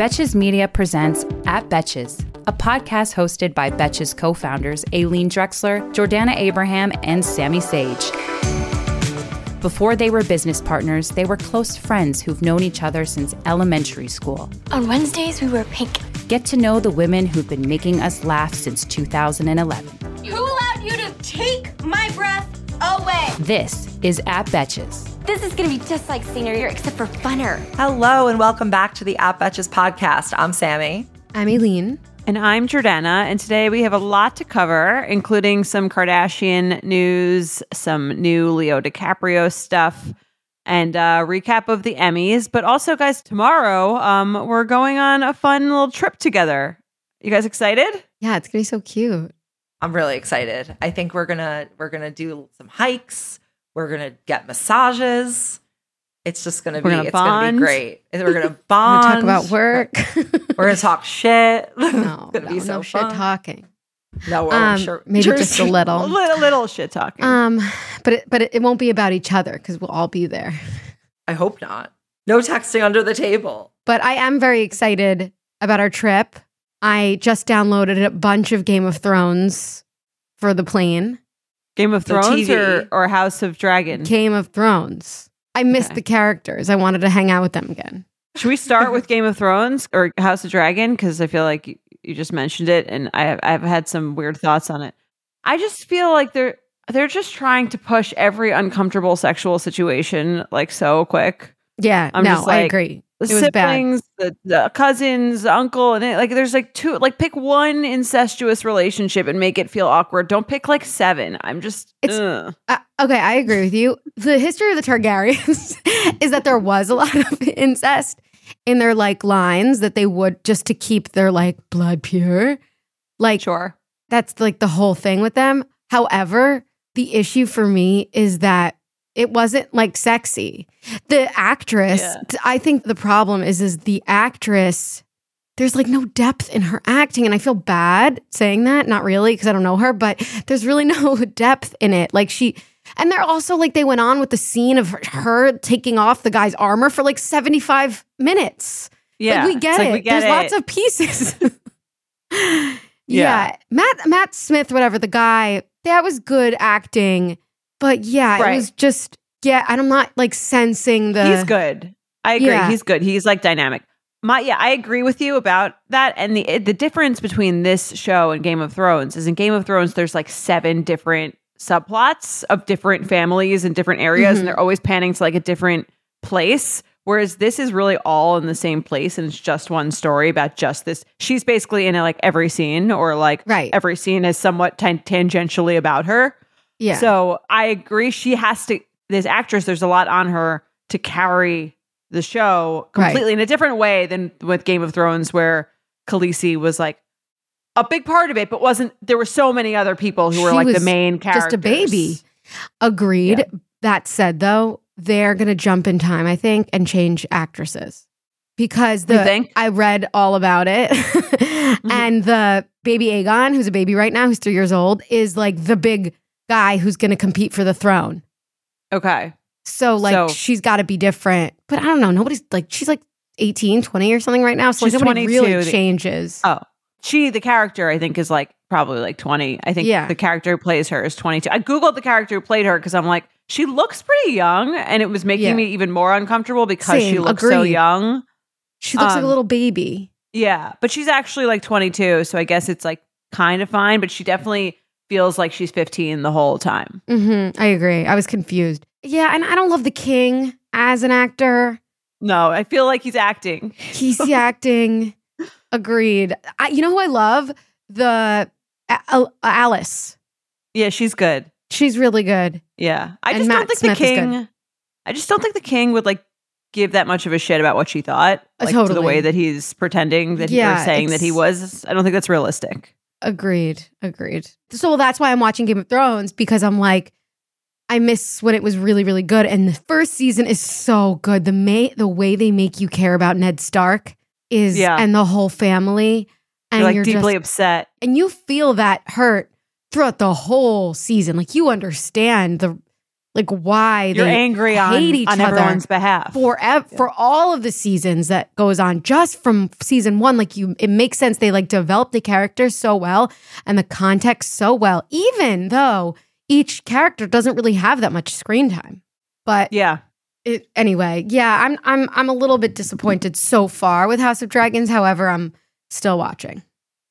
Betches Media presents At Betches, a podcast hosted by Betches co founders Aileen Drexler, Jordana Abraham, and Sammy Sage. Before they were business partners, they were close friends who've known each other since elementary school. On Wednesdays, we wear pink. Get to know the women who've been making us laugh since 2011. Who allowed you to take my breath away? This is At Betches. This is gonna be just like senior year, except for funner. Hello and welcome back to the At Betches podcast. I'm Sammy. I'm Aileen. And I'm Jordana, and today we have a lot to cover, including some Kardashian news, some new Leo DiCaprio stuff, and a recap of the Emmys. But also, guys, tomorrow um, we're going on a fun little trip together. You guys excited? Yeah, it's gonna be so cute. I'm really excited. I think we're gonna we're gonna do some hikes. We're gonna get massages. It's just gonna We're be gonna it's gonna be great. We're gonna We're bond. gonna talk about work. We're gonna talk shit. no, no, be so no shit talking. No, we're Um, sure. maybe sure- just a A little. little, little shit talking. Um, but it, but it, it won't be about each other because we'll all be there. I hope not. No texting under the table. But I am very excited about our trip. I just downloaded a bunch of Game of Thrones for the plane. Game of Thrones or, or House of Dragon? Game of Thrones. I missed Okay. the characters. I wanted to hang out with them again. Should we start with Game of Thrones or House of Dragon? Because I feel like you, you just mentioned it, and I, I've had some weird thoughts on it. I just feel like they're they're just trying to push every uncomfortable sexual situation like so quick. Yeah, I'm no, just I like, agree. The It was bad. siblings, the, the cousins, the uncle, and it, like there's like two. Like pick one incestuous relationship and make it feel awkward. Don't pick like seven. I'm just. It's- Uh, okay, I agree with you. The history of the Targaryens is that there was a lot of incest in their like lines that they would just to keep their like blood pure. Like sure. that's like the whole thing with them. However, the issue for me is that it wasn't like sexy. The actress, Yeah. I think the problem is is the actress there's like no depth in her acting and I feel bad saying that, not really because I don't know her, but there's really no depth in it. Like she and they're also like they went on with the scene of her, taking off the guy's armor for like 75 minutes. Yeah, Like we get like, it. we get There's it. lots of pieces. yeah. Yeah. Matt Matt Smith, whatever, the guy, that was good acting. But yeah, it was just yeah, and I'm not like sensing the he's good. I agree. Yeah. He's good. He's like dynamic. My yeah, I agree with you about that. And the the difference between this show and Game of Thrones is in Game of Thrones, there's like seven different subplots of different families and different areas, Mhm. and they're always panning to like a different place. Whereas this is really all in the same place, and it's just one story about just this. She's basically in like every scene, or like Right. every scene is somewhat tan- tangentially about her. Yeah. So I agree. She has to, this actress, there's a lot on her to carry the show Right. completely in a different way than with Game of Thrones, where Khaleesi was like a big part of it, but wasn't, there were so many other people who were like the main characters. just a baby. Agreed. That said though, they're gonna jump in time, I think, and change actresses. Because the? I read all about it. Mm-hmm. and the baby Aegon, who's a baby right now, who's three years old, is like the big guy who's gonna compete for the throne. Okay. So like So- she's got to be different. But I don't know. Nobody's like she's like 18, 20 or something right now. So like, She's nobody 22. really changes. Oh, she, the character, I think is like probably like 20. I think Yeah. the character who plays her is 22. I Googled the character who played her because I'm like, she looks pretty young. And it was making Yeah. me even more uncomfortable because she Same. looks so young. she looks like a um, little baby. Yeah, but she's actually like 22, so I guess it's like kind of fine, but she definitely feels like she's 15 the whole time. hmm I agree. I was confused. Yeah, and I don't love the king as an actor. No, I feel like he's acting. He's acting. Agreed. I, you know who I love? The Alice. Yeah, she's good. She's really good. Yeah. I And just Matt don't think Smith the king I just don't think the king would like give that much of a shit about what she thought. Uh, Like to the way that he's pretending that he Yeah, or saying that he was. I don't think that's realistic. Agreed. Agreed. So that's why I'm watching Game of Thrones because I'm like, I miss when it was really, really good. And the first season is so good. The may the way they make you care about Ned Stark is Yeah. and the whole family. And You're like you're deeply just, upset. and you feel that hurt throughout the whole season. Like you understand the like why You're they angry on, hate each on other everyone's behalf. for ev- for all of the seasons that goes on just from season one like you it makes sense they like develop the characters so well and the context so well even though each character doesn't really have that much screen time but yeah. it, anyway yeah i'm i'm i'm a little bit disappointed so far with house of dragons however i'm still watching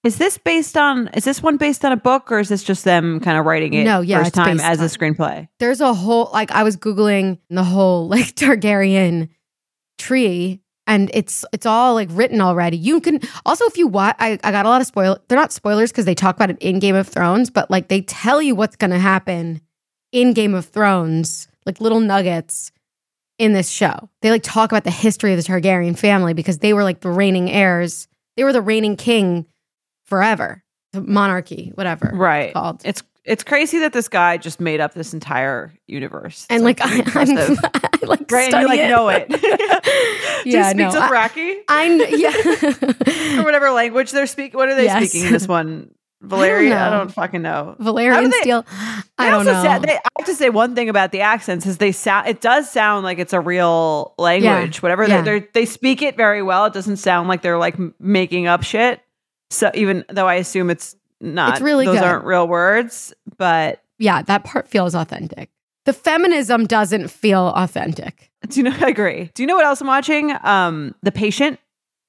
Is this based on? Is this one based on a book, or is this just them kind of writing it? No, yeah, first time as a screenplay. there's a whole like I was googling the whole like Targaryen tree and it's it's all like written already. You can also if you watch I, I got a lot of spoil they're not spoilers because they talk about it in Game of Thrones, but like they tell you what's gonna happen in Game of Thrones, like little nuggets in this show. They like talk about the history of the Targaryen family because they were like the reigning heirs. They were the reigning king forever. The monarchy, whatever. Right. It's called. It's it's crazy that this guy just made up this entire universe. It's, and like, I, I'm. I like right, and you like it. know it. Do Yeah, you speak no, I- Dothraki I yeah. or whatever language they're speaking? What are they Yes. speaking in this one? Valyrian? I know. don't, fucking know. Valyrian do they- steel. They I don't also know. sa- they, I have to say one thing about the accents is they sound. It does sound like it's a real language. Whatever yeah. they they speak it very well. It doesn't sound like they're like making up shit. So even though I assume it's not, It's really those good. aren't real words. But yeah, that part feels authentic. The feminism doesn't feel authentic. do you know? I agree. Do you know what else I'm watching? Um, The Patient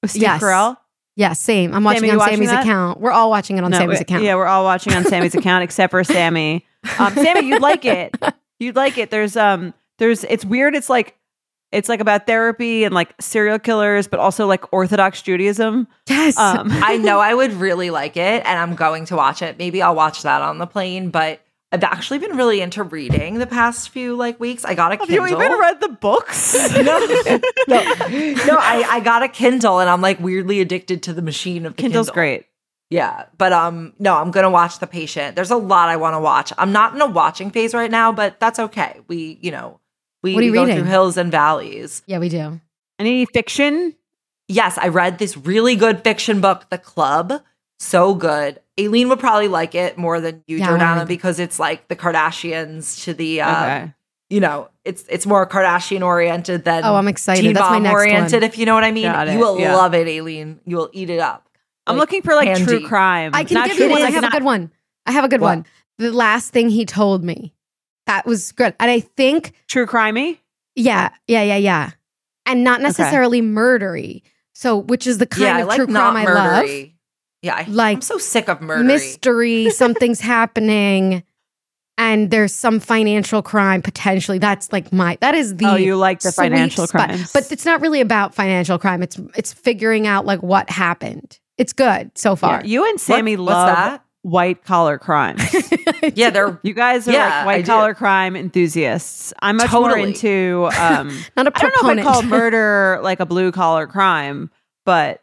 with Steve Yes. Carell. Yeah, same. I'm watching Sammy, on watching Sammy's that? account. We're all watching it on No, Sammy's we- account. Yeah, we're all watching on Sammy's account except for Sammy. Um, Sammy, you'd like it. You'd like it. There's um, there's it's weird. It's like it's like about therapy and like serial killers, but also like Orthodox Judaism. Yes. Um, I know I would really like it and I'm going to watch it. Maybe I'll watch that on the plane, but I've actually been really into reading the past few like weeks. I got a have Kindle. you even read the books? no, no, no. I, I got a Kindle and I'm like weirdly addicted to the machine of the Kindle's Kindle. great. Yeah, but um, no, I'm gonna watch The Patient. There's a lot I want to watch. I'm not in a watching phase right now, but that's okay. We, you know, we, What are we you go reading? through hills and valleys. yeah, we do. Any fiction? Yes, I read this really good fiction book, The Club. So good. Aileen would probably like it more than you, Yeah, Jordana, because it's like the Kardashians to the, um, Okay. you know, it's it's more Kardashian oriented than Oh, I'm excited. Teen That's my Mom next oriented. one. If you know what I mean, Got you will yeah. love it, Aileen. You will eat it up. I'm Like, looking for like true crime. I can Not give true you one. I like have a good one. I have a good What? one. The last thing he told me. That was good. And I think, True crimey. yeah, yeah, yeah, yeah. And not necessarily murdery. So, which is the kind yeah, I of like true not crime I love. Yeah, I, Like, I'm so sick of murder. mystery, something's happening, and there's some financial crime potentially. That's like my that is the oh, you like the financial crime, But it's not really about financial crime. It's it's figuring out like what happened. It's good so Yeah, far. you and Sammy What- what's love that? White collar crimes. Yeah, they're You guys are Yeah, like white collar crime enthusiasts. I'm much more Totally. into um not a I don't know if I call murder like a blue collar crime, but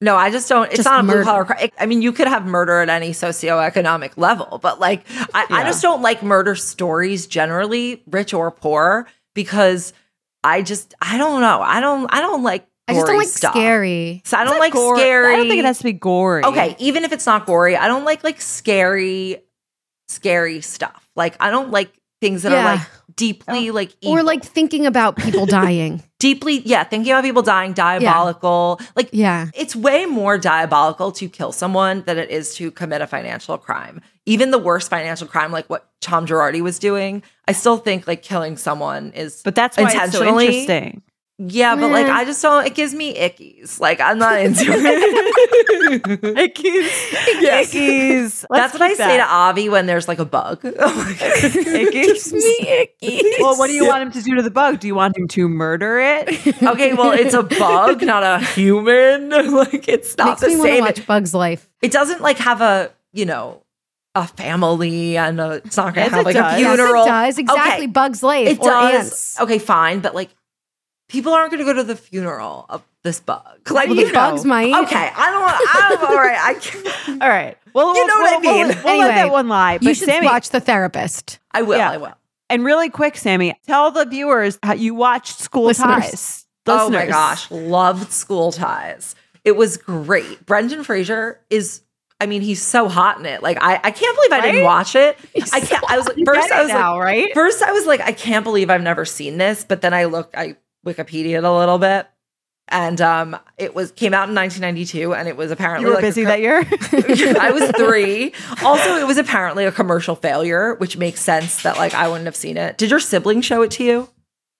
No, I just don't. It's Just not a blue collar crime. I mean, you could have murder at any socioeconomic level, but like, I, I just don't like murder stories generally, rich or poor, because I just, I don't know. I don't, I don't like. I just don't like stuff. scary. So I don't like gore- scary. I don't think it has to be gory. Okay, even if it's not gory, I don't like like scary, scary stuff. Like I don't like things that Yeah. are like deeply oh. like evil. Or like thinking about people dying. deeply, yeah, thinking about people dying, diabolical. Like Yeah. it's way more diabolical to kill someone than it is to commit a financial crime. Even the worst financial crime, like what Tom Girardi was doing, I still think like killing someone is. But that's why it's so Intentionally? interesting. Yeah, but like I just don't. It gives me ickies. Like I'm not into it. Ickies. Yes. Ickies. That's what I say to Avi when there's like a bug. Oh my God. Ickies. me icky. Well, what do you want him to do to the bug? Do you want him to murder it? okay, well, it's a bug, not a human. like it's not Makes the me same. watch Bug's Life. It doesn't like have a you know a family and a, it's not gonna Yes, have it like does. a funeral. Yes, it does. Exactly. Okay. Bug's Life. It or does. Ants. Okay, fine, but like people aren't gonna go to the funeral of this bug. Like Well, you the bugs know. might. Okay, I don't. want I'm all right. I can't. All right. Well, You we'll, know what I we'll- we'll- mean. We'll, let that one lie. You But should Sammy, watch The Therapist. I will. Yeah. I will. and really quick, Sammy, tell the viewers how you watched School Listeners. Ties. Oh my gosh, loved School Ties. It was great. Brendan Fraser is I mean, he's so hot in it. Like I, I can't believe I didn't watch it. I can't. I was like, first I was now, like, right? first I was like, I can't believe I've never seen this. But then I looked, I Wikipedia'd a little bit, and um, it was came out in 1992, and it was apparently You were like busy co- that year. I was three. Also, it was apparently a commercial failure, which makes sense that like I wouldn't have seen it. Did your sibling show it to you?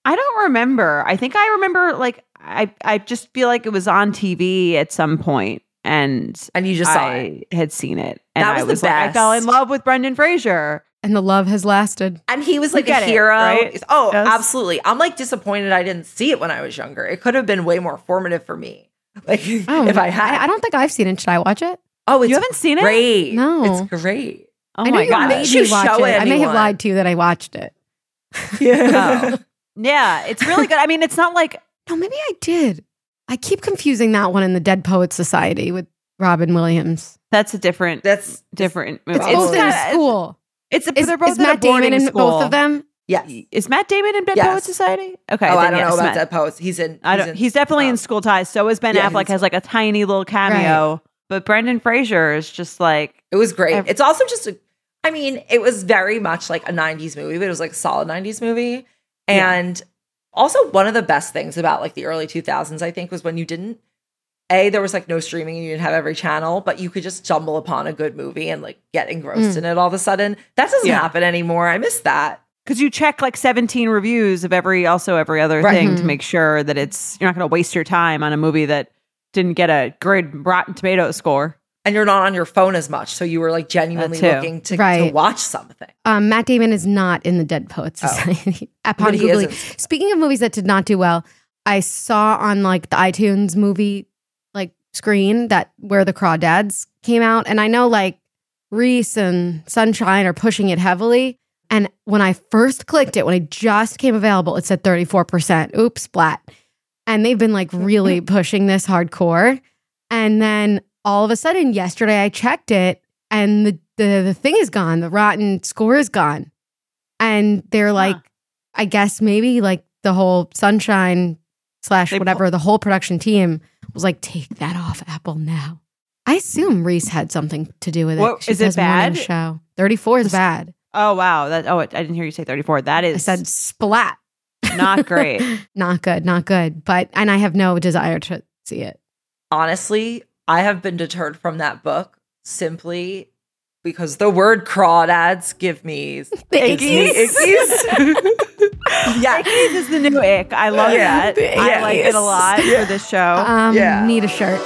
I don't remember. I think I remember like I I just feel like it was on TV at some point and And you just saw it. I had seen it. And That was I the best. like, I fell in love with Brendan Fraser. And the love has lasted. And he was like get a it, hero. right? Oh, Yes. absolutely. I'm like disappointed I didn't see it when I was younger. It could have been way more formative for me. Like Oh, if I had. I, don't think I've seen it. Should I watch it? oh, it's You haven't seen it? great. No. It's great. Oh I my you god. made you watch show it. I may have lied to you that I watched it. Yeah. Oh. yeah, it's really good. I mean, it's not like No, maybe I did. I keep confusing that one in the Dead Poets Society with Robin Williams. that's a different That's different movie. It's Probably. both in a kinda- school. It's, Is, they're both is a Matt Damon in school. both of them? yes. Is Matt Damon in Dead Yes. Poets Society? Okay. oh, I don't yes, know about Matt- that post. He's in. I don't. in- He's definitely oh. in um, School Ties. So is Ben Yeah, Affleck. Has like a tiny little cameo, but Brendan Fraser is just like It was great. Ev- it's also just a, I mean, it was very much like a 90s movie, but it was like a solid 90s movie. Yeah. And also one of the best things about like the early 2000s, I think, was when you didn't A, there was like no streaming and you didn't have every channel, but you could just stumble upon a good movie and like get engrossed Mm. in it all of a sudden. That doesn't Yeah. happen anymore. I miss that. because you check like 17 reviews of every also every other Right. thing to Mhm. make sure that it's you're not going to waste your time on a movie that didn't get a good Rotten Tomato score. And you're not on your phone as much. So you were like genuinely too. looking to, to watch something. Um, Matt Damon is not in the Dead Poets Oh. Society. Upon But he Googling. Speaking of movies that did not do well, I saw on like the iTunes movie like screen that where the Crawdads came out, and I know like Reese and Sunshine are pushing it heavily. And when I first clicked it, when it just came available, it said 34%. Oops, splat. And they've been like really pushing this hardcore. And then all of a sudden, yesterday I checked it and the, the, the thing is gone. The rotten score is gone. And they're like, I guess maybe like the whole Sunshine slash They pu- whatever, the whole production team was like, take that off Apple now. I assume Reese had something to do with it. What- She is it bad? Show. 34 is bad. Oh wow, that oh I didn't hear you say 34. That is I said splat. not great. not good, not good. But, and I have no desire to see it. honestly, I have been deterred from that book simply because the word crawdads give me The ickies. yeah. Ickies is the new ick. I love Yeah. that. I Yeah. like it a lot for this show. Um, Yeah. Need a shirt.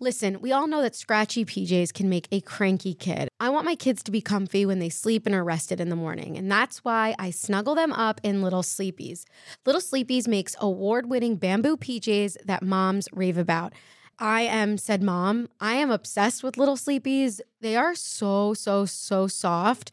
Listen, we all know that scratchy PJs can make a cranky kid. I want my kids to be comfy when they sleep and are rested in the morning, and that's why I snuggle them up in Little Sleepies. Little Sleepies makes award winning bamboo PJs that moms rave about. I am, said mom, I am obsessed with Little Sleepies. They are so, so, so soft.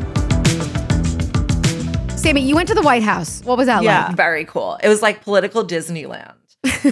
Sammy, you went to the White House. What was that Yeah. like? Very cool. It was like political Disneyland.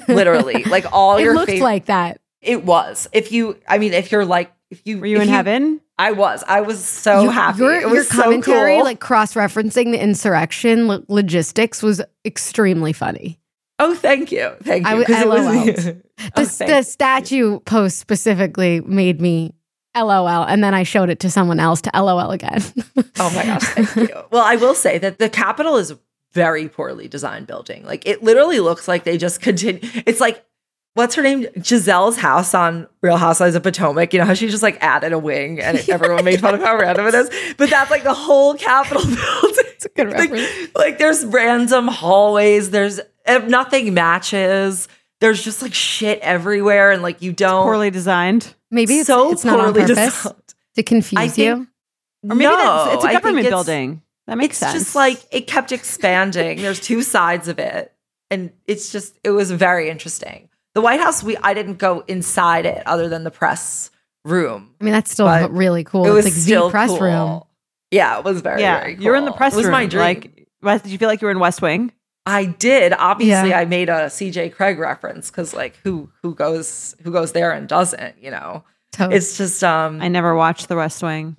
Literally. Like all your- It your looked fav- like that. it was. If you I mean if you're like if you Were you if in heaven? I was. I was so You- happy. Your, it your was so commentary, cool. like cross referencing the insurrection lo- logistics, was extremely funny. Oh, thank you. Thank you. I, 'cause it was- LOL'd. Oh, The, thank the you. statue post specifically made me LOL, and then I showed it to someone else to LOL again. Oh my gosh, thank you. Well, I will say that the Capitol is a very poorly designed building. Like it literally looks like they just continue. It's like what's her name? Gizelle's house on Real Housewives of Potomac. You know how she just like added a wing and everyone made fun of how random it is. But that's like the whole Capitol building. It's a good like, reference. like there's random hallways. There's eh, nothing matches. There's just like shit everywhere, and like you don't. Poorly designed. Maybe it's, so it's not on poorly purpose designed. to confuse think- you. Or maybe that's, No, it's a government it's- building. That makes sense. it's just like it kept expanding. There's two sides of it, and it's just it was very interesting. The White House, we I didn't go inside it other than the press room. I mean, that's still But really cool. It was it's like still the press cool. room. Yeah, it was very yeah, very you're in the cool. press It was room. my dream. Like, West- did you feel like you were in West Wing? I did. Obviously, Yeah. I made a CJ Cregg reference because like who who goes who goes there and doesn't, you know? It's just um I never watched The West Wing.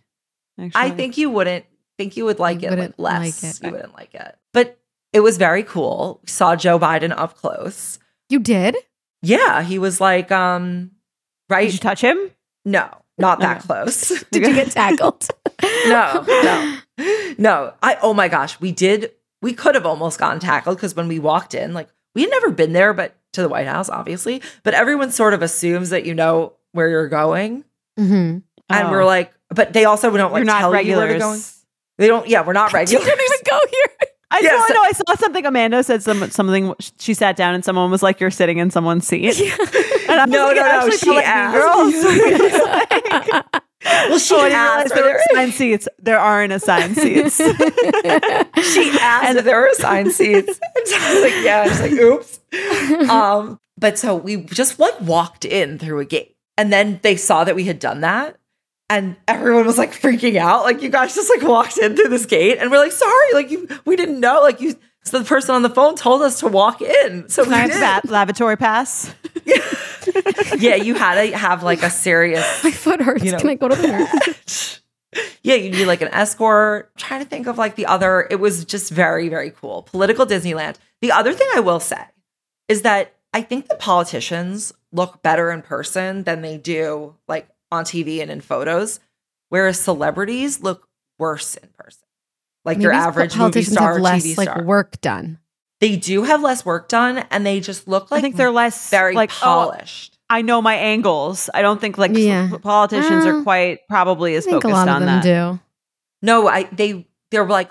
Actually. I think you wouldn't think you would like You it like less. like it. You wouldn't like it. But it was very cool. We saw Joe Biden up close. you did? Yeah, he was like um right Did you touch him? No, not that Okay. close. Did you get tackled? no, no, no. I oh my gosh, we did. We could have almost gotten tackled because when we walked in, like we had never been there, but to the White House, obviously. But everyone sort of assumes that you know where you're going, hmm and Oh. we're like, but they also don't like tell you where regulars. to go. They don't. Yeah, we're not You regulars. don't even go here. I Yeah, saw, so- no, I saw something. Amanda said some something. She sat down and someone was like, "You're sitting in someone's seat." And I was No, like, no, "It no, she like asked. Girls." well, she Oh, asked. there Are were assigned seats. There aren't assigned seats. she asked if there were assigned seats. I was like, yeah. I was like, oops. Um, but so we just like walked in through a gate, and then they saw that we had done that, and everyone was like freaking out. Like, you guys just like walked in through this gate, and we're like, sorry, like you, we didn't know. Like you, so the person on the phone told us to walk in, so Can I we have did. that lavatory pass? Yeah, you had to have like a serious My foot hurts. You know. Can I go to the nurse? yeah, you need like an escort. trying to think of like the other. It was just very, very cool. Political Disneyland. The other thing I will say is that I think the politicians look better in person than they do like on TV and in photos, whereas celebrities look worse in person. Like your average movie politicians star, have or less TV like work done. They do have less work done, and they just look like I think they're less very like oh, polished. I know my angles. I don't think like Yeah. politicians are Uh, quite probably I as think a focused lot of on them that. do. No, I they they're like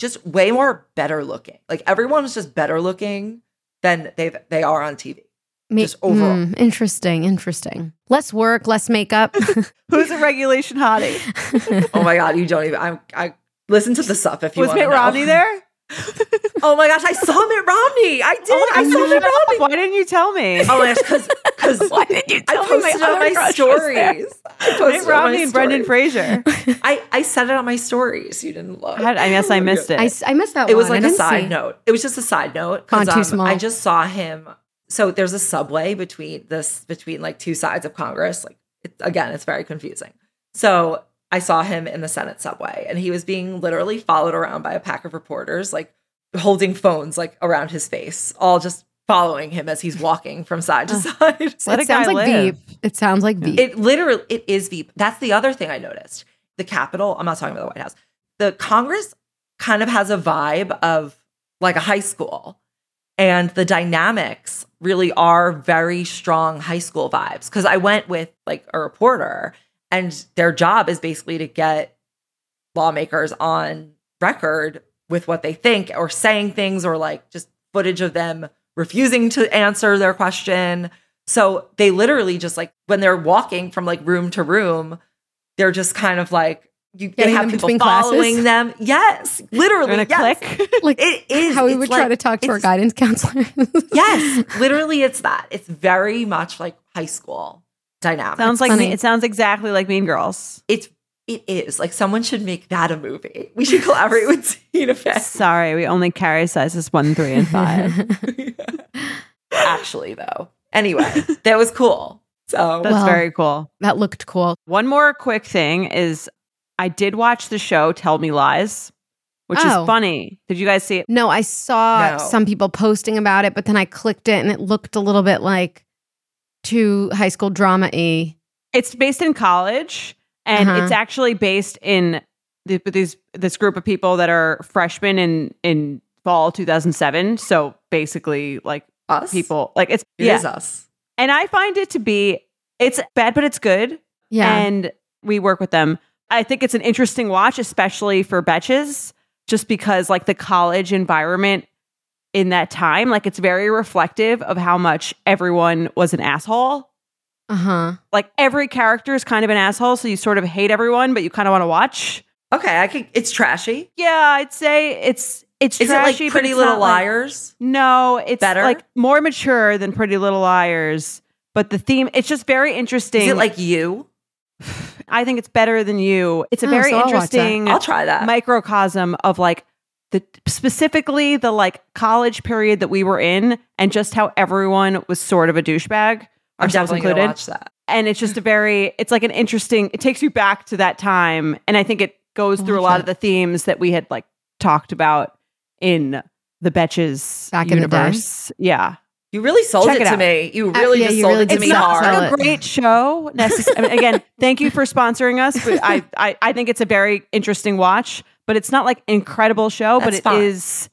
just way more better looking. Like everyone's just better looking than they they are on TV. Ma- Just overall. Mm, interesting, interesting. Less work, less makeup. Who's a regulation hottie? Oh my god, you don't even. I I listen to the sup if you Was wanna Was Mitt know. Romney there? Oh my gosh, I saw Mitt Romney. I did. Oh, I saw Mitt Romney. Why didn't you tell me? Oh my gosh, because because Why didn't you I tell me my posted it on my crush was stories. I posted Mitt Romney and Brendan stories. Fraser. I I said it on my stories. You didn't look. I, I guess I missed it. I missed that it was one. I like a side note. It was just a side note On because too um, small. I just saw him. So there's a subway between this between like two sides of Congress. Like it, again, it's very confusing. So I saw him in the Senate subway, and he was being literally followed around by a pack of reporters, like holding phones like around his face, all just following him as he's walking from side to side. Let it sounds like live. Veep. It sounds like Veep. It literally it is Veep. That's the other thing I noticed. The Capitol, I'm not talking about the White House. The Congress kind of has a vibe of like a high school. And the dynamics really are very strong high school vibes. Cause I went with like a reporter, and their job is basically to get lawmakers on record with what they think or saying things or like just footage of them refusing to answer their question. So they literally just like when they're walking from like room to room, they're just kind of like you they have people classes? following them. Yes, literally. They're in a yes. click. like It is how we would like- try to talk to our guidance counselor. Yes, literally, it's that. It's very much like high school dynamic. Sounds like funny. me, it sounds exactly like Mean Girls. it's it is like someone should make that a movie. We should collaborate with Tina Fey. Sorry, we only carry sizes one, three, and five. Actually, though. Anyway, that was cool. So That's Well- very cool. that looked cool. One more quick thing is I did watch the show Tell Me Lies, which Oh. is funny. Did you guys see it? No, I saw No. some people posting about it, but then I clicked it and it looked a little bit like too high school drama y. It's based in college and Uh-huh. it's actually based in th- these this group of people that are freshmen in in fall 2007. So basically like us people like it's It yeah. is us. And I find it to be it's bad, but it's good. Yeah. And we work with them. I think it's an interesting watch, especially for Betches, just because like the college environment in that time, like it's very reflective of how much everyone was an asshole. uh huh. Like every character is kind of an asshole, so you sort of hate everyone, but you kind of want to watch. Okay, I could. It's trashy. Yeah, I'd say it's it's Is trashy, it like Pretty Little not, like- Liars? no, it's Better? like more mature than Pretty Little Liars. But the theme, it's just very interesting. Is it like you? I think it's better than you. It's a Oh, very so I'll interesting I'll try that. microcosm of like the specifically the like college period that we were in and just how everyone was sort of a douchebag, I'm ourselves definitely included. watch that. And it's just a very it's like an interesting it takes you back to that time and I think it goes I'll through a lot it. of the themes that we had like talked about in the Betches Back in the day? universe. Yeah. You really sold Check it, it to me. You Uh, really yeah, just you sold really it to did me sell- hard. sell Not a great show. Necess- I mean, again, thank you for sponsoring us. But I, I, I think it's a very interesting watch. But it's not like incredible show, but That's it fine. is.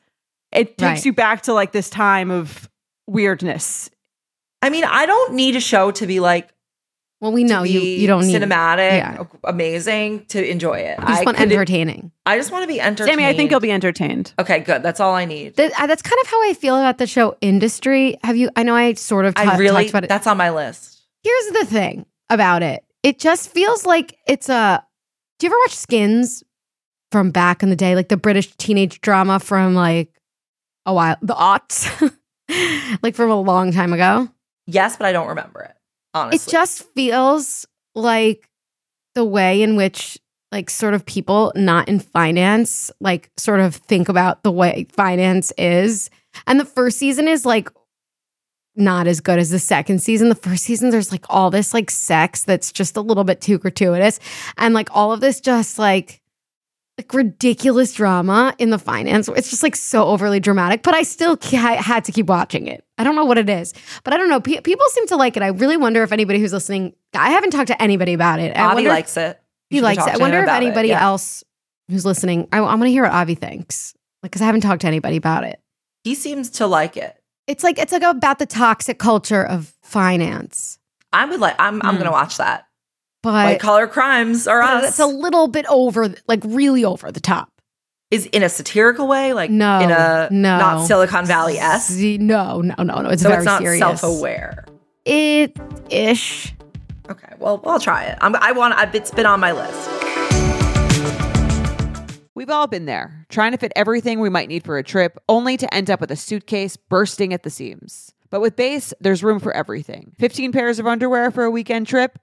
It takes Right. you back to like this time of weirdness. I mean, I don't need a show to be like Well, we know you. be You don't need. cinematic, yeah. amazing to enjoy it. You just I want could- entertaining. I just want to be entertained. Sammy, I think you'll be entertained. okay. Good. That's all I need. That, uh, that's kind of how I feel about the show industry. Have you? I know I sort of ta- I really. talked about it. That's on my list. Here's the thing about it. It just feels like it's a. Do you ever watch Skins from back in the day, like the British teenage drama from like a while, the aughts, like from a long time ago? Yes, but I don't remember it. Honestly, It just feels like the way in which like sort of people not in finance like sort of think about the way finance is. And the first season is like not as good as the second season. The first season there's like all this like sex that's just a little bit too gratuitous and like all of this just like like ridiculous drama in the finance. It's just like so overly dramatic, but I still ca- had to keep watching it. I don't know what it is, but I don't know. Pe- people seem to like it. I really wonder if anybody who's listening. I haven't talked to anybody about it. I Avi wonder if- likes it. You he likes it. I wonder if it. anybody Yeah. else who's listening. I, I'm going to hear what Avi thinks, like because I haven't talked to anybody about it. He seems to like it. It's like it's like about the toxic culture of finance, I would like. I'm. I'm Hmm. gonna watch that. But White collar crimes are but us. it's a little bit over, like really over the top. is in a satirical way, like No, in a no. not Silicon Valley s. No, no, no, no. It's So very it's not serious. self-aware. It ish. Okay, well, I'll try it. I'm, I want. I, it's been on my list. We've all been there, trying to fit everything we might need for a trip, only to end up with a suitcase bursting at the seams. But with Béis, there's room for everything. 15 pairs of underwear for a weekend trip?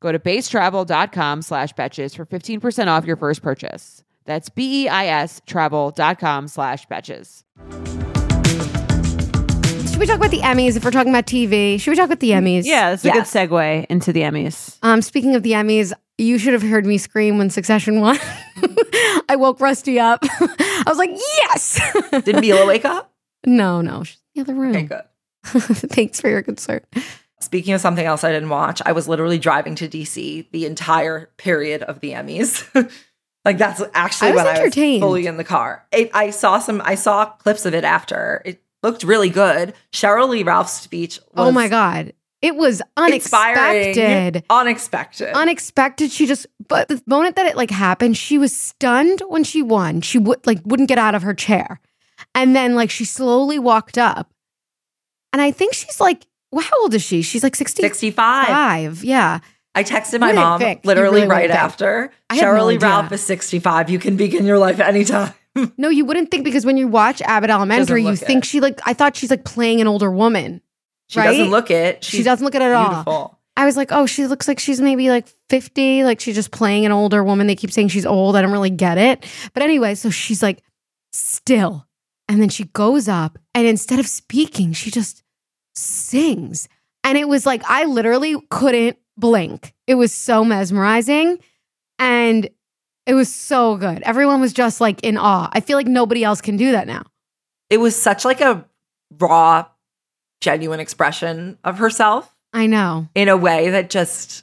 Go to beistravel.com slash betches for 15% off your first purchase. That's B-E-I-S travel.com slash betches. Should we talk about the Emmys if we're talking about TV? Should we talk about the Emmys? Yeah, that's a good segue into the Emmys. Um, speaking of the Emmys, you should have heard me scream when Succession won. I woke Rusty up. I was like, yes. Did Mila wake up? no, no, she's in the other room. Okay, good. Thanks for your concern. Speaking of something else I didn't watch, I was literally driving to DC the entire period of the Emmys. like that's actually I was when I was fully in the car. It, I saw some. I saw clips of it after. It looked really good. Sheryl Lee Ralph's speech. Was oh my god, it was unexpected. unexpected. Unexpected. She just, but the moment that it like happened, she was stunned when she won. She would like wouldn't get out of her chair, and then like she slowly walked up, and I think she's like, well, how old is she? She's like sixty Sixty-five. five. Yeah. I texted my What did it mom? Literally really right after. Have no Sheryl Lee idea. Ralph is 65. You can begin your life anytime. No, you wouldn't think because when you watch Abbott Elementary, you think it. she like I thought she's like playing an older woman. She Right? doesn't look it. she doesn't look at it at all. beautiful. I was like, oh, she looks like she's maybe like 50, like she's just playing an older woman. They keep saying she's old. I don't really get it. But anyway, so she's like still. And then she goes up and instead of speaking, she just sings. And it was like, I literally couldn't blink. It was so mesmerizing. And it was so good. Everyone was just like in awe. I feel like nobody else can do that now. It was such like a raw, genuine expression of herself I know. in a way that just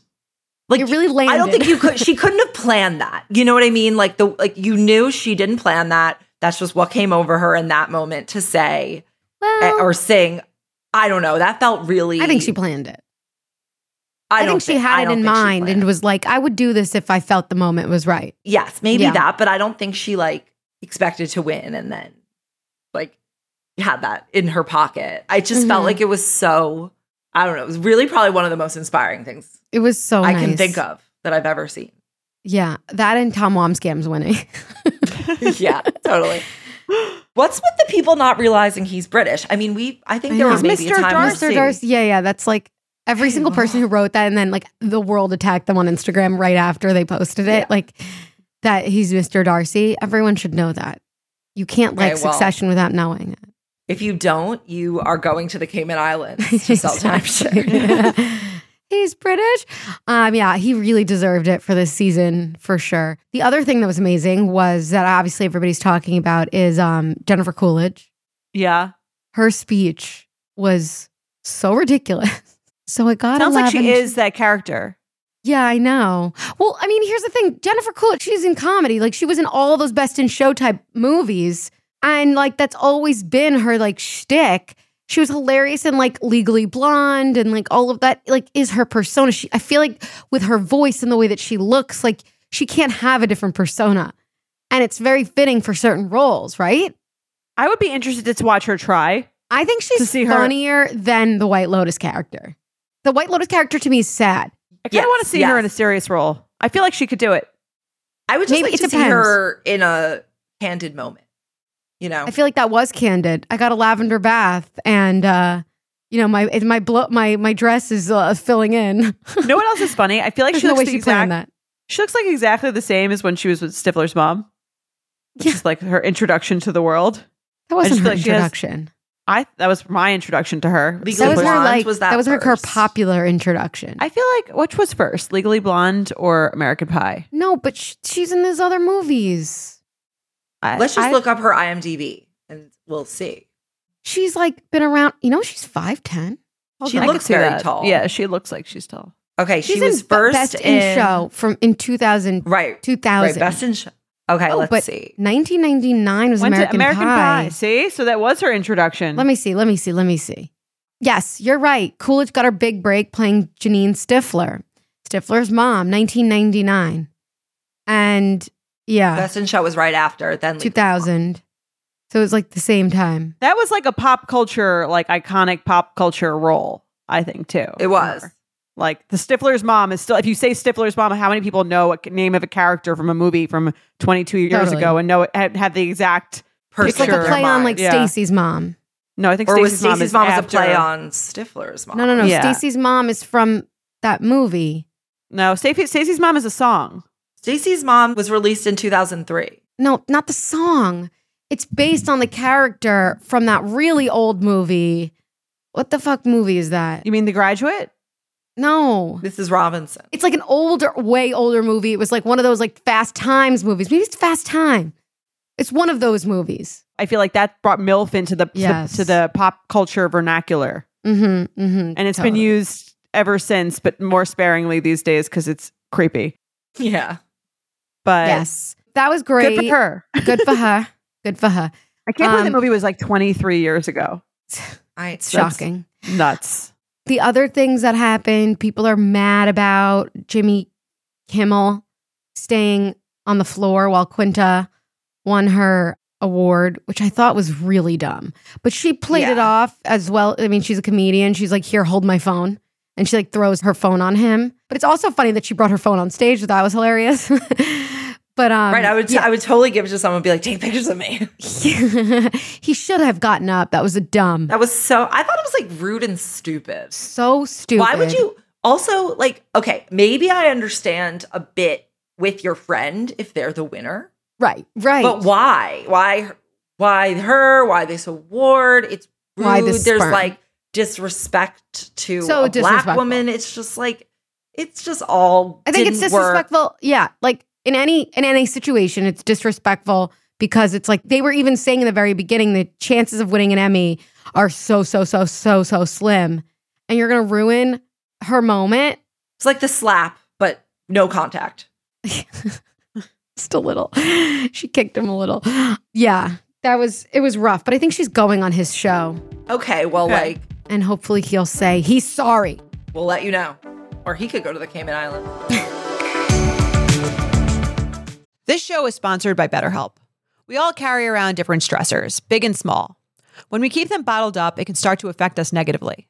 like It really landed. I don't think you could. She couldn't have planned that. You know what I mean? Like the like you knew she didn't plan that. That's just what came over her in that moment to say Well, or sing. I don't know. That felt really. I think she planned it. I, don't think she thi- had it in mind and was like, I would do this if I felt the moment was right. yes, maybe Yeah. that, but I don't think she like expected to win and then like had that in her pocket. I just felt Mhm. like it was so. I don't know. It was really probably one of the most inspiring things It was so I can think of that I've ever seen. Yeah, that and Tom Wambsgans's winning. yeah, totally. What's with the people not realizing he's British? I mean, we I think I there know. was maybe Mr. a time Darcy. Mr. Darcy, yeah, yeah, that's like every single person who wrote that, and then like the world attacked them on Instagram right after they posted it, Yeah. like that he's Mr. Darcy. Everyone should know that. You can't like Okay, well- Succession without knowing it. If you don't, you are going to the Cayman Islands to sell timeshare. He's British. Um, yeah, he really deserved it for this season for sure. The other thing that was amazing was that obviously everybody's talking about is um, Jennifer Coolidge. Yeah. Her speech was so ridiculous. So it got Sounds like she is that character. Yeah, I know. Well, I mean, here's the thing: Jennifer Coolidge, she's in comedy. Like she was in all those Best in Show type movies, and like that's always been her like shtick. She was hilarious and like Legally Blonde, and like all of that. Like is her persona. She, I feel like with her voice and the way that she looks, like she can't have a different persona, and it's very fitting for certain roles, right? I would be interested to watch her try. I think she's To see her- funnier than the White Lotus character. The White Lotus character to me is sad. I kind of Yes, want to see her in a serious role. I feel like she could do it. I would just Maybe like it to see her in a candid moment. You know, I feel like that was candid. I got a lavender bath, and uh, you know my my blo- my my dress is uh, filling in. You know what else is funny? I feel like There's she no looks way the she exact. that. She looks like exactly the same as when she was with Stifler's mom. Which Yeah. is like her introduction to the world. That wasn't her like she has- introduction. I that was my introduction to her. Legally That was her Blonde like was that, that was her, her popular introduction. I feel like which was first, Legally Blonde or American Pie? no, but sh- she's in these other movies. I, let's just I- look up her IMDb and we'll see. She's like been around. You know, she's five ten. She I looks very that. tall. Yeah, she looks like she's tall. Okay, She's she was in first Best in, Show from in 2000, Right, 2000. right. Best in show. Okay, Oh, let's but see. 1999 was Went American, American Pie. Pie. See, so that was her introduction. Let me see. Let me see. Let me see. Yes, you're right. Coolidge got her big break playing Janine Stifler, Stifler's mom, 1999. And yeah, Best in show was right after. Then Legally 2000. So it was like the same time. that was like a pop culture, like iconic pop culture role. I think too. It was. Like the Stifler's mom is still. If you say Stifler's mom, how many people know a name of a character from a movie from 22 years Totally. ago and know it had, had the exact? Person It's like a Sure. play on like Yeah. Stacy's mom. No, I think Or was Stacey's mom Stacey's is mom was a after- play on Stifler's mom? No, no, no. Yeah. Stacy's mom is from that movie. No, Stacey, Stacey's mom is a song. Stacey's mom was released in 2003. No, not the song. It's based on the character from that really old movie. What the fuck movie is that? You mean The Graduate? No. This is Robinson. It's like an older, way older movie. It was like one of those like Fast Times movies. Maybe it's Fast Time. It's one of those movies. I feel like that brought MILF into the to- Yes. to, the pop culture vernacular, Mm-hmm. Mm-hmm. and it's been used ever since, but more sparingly these days because it's creepy. Yeah. But Yes. That was great. good for her. Good for her. Good for her. I can't believe Um, the movie was like 23 years ago. I, It's shocking. Nuts. The other things that happened, people are mad about Jimmy Kimmel staying on the floor while Quinta won her award, which I thought was really dumb. But she played it off as well. I mean, she's a comedian. She's like, here, hold my phone. And she like throws her phone on him. But it's also funny that she brought her phone on stage. That was hilarious. but um, right. I would yeah. I would totally give it to someone and be like, take pictures of me. he should have gotten up. That was a dumb, That was so I thought it was like rude and stupid. so stupid. Why would you also like okay, maybe I understand a bit with your friend if they're the winner. Right, right. But why? Why why her? Why this award? It's rude. Why this There's sperm? like disrespect to So a black woman. It's just like it's just all I think it's didn't work. disrespectful. Yeah, like in any in any situation, it's disrespectful because it's like they were even saying in the very beginning the chances of winning an Emmy are so so so so so slim, and you're gonna ruin her moment. It's like the slap, but no contact. Just a little. She kicked him a little. Yeah, that was it was rough, but I think she's going on his show, Okay, well, Okay. like and hopefully he'll say he's sorry. we'll let you know. Or he could go to the Cayman Islands. This show is sponsored by BetterHelp. We all carry around different stressors, big and small. When we keep them bottled up, it can start to affect us negatively.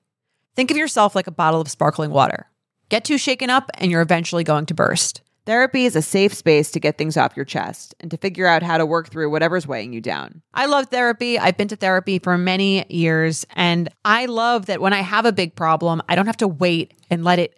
Think of yourself like a bottle of sparkling water. Get too shaken up, and you're eventually going to burst. Therapy is a safe space to get things off your chest and to figure out how to work through whatever's weighing you down. I love therapy. I've been to therapy for many years, and I love that when I have a big problem, I don't have to wait and let it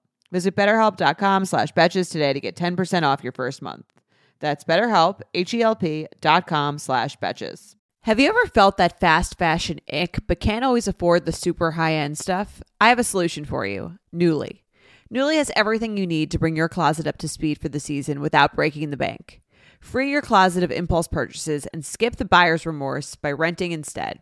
Visit betterhelp.com slash betches today to get 10% off your first month. That's betterhelp, H-E-L-P dot com slash betches. Have you ever felt that fast fashion ick but can't always afford the super high-end stuff? I have a solution for you. Nuuly. Nuuly has everything you need to bring your closet up to speed for the season without breaking the bank. Free your closet of impulse purchases and skip the buyer's remorse by renting instead.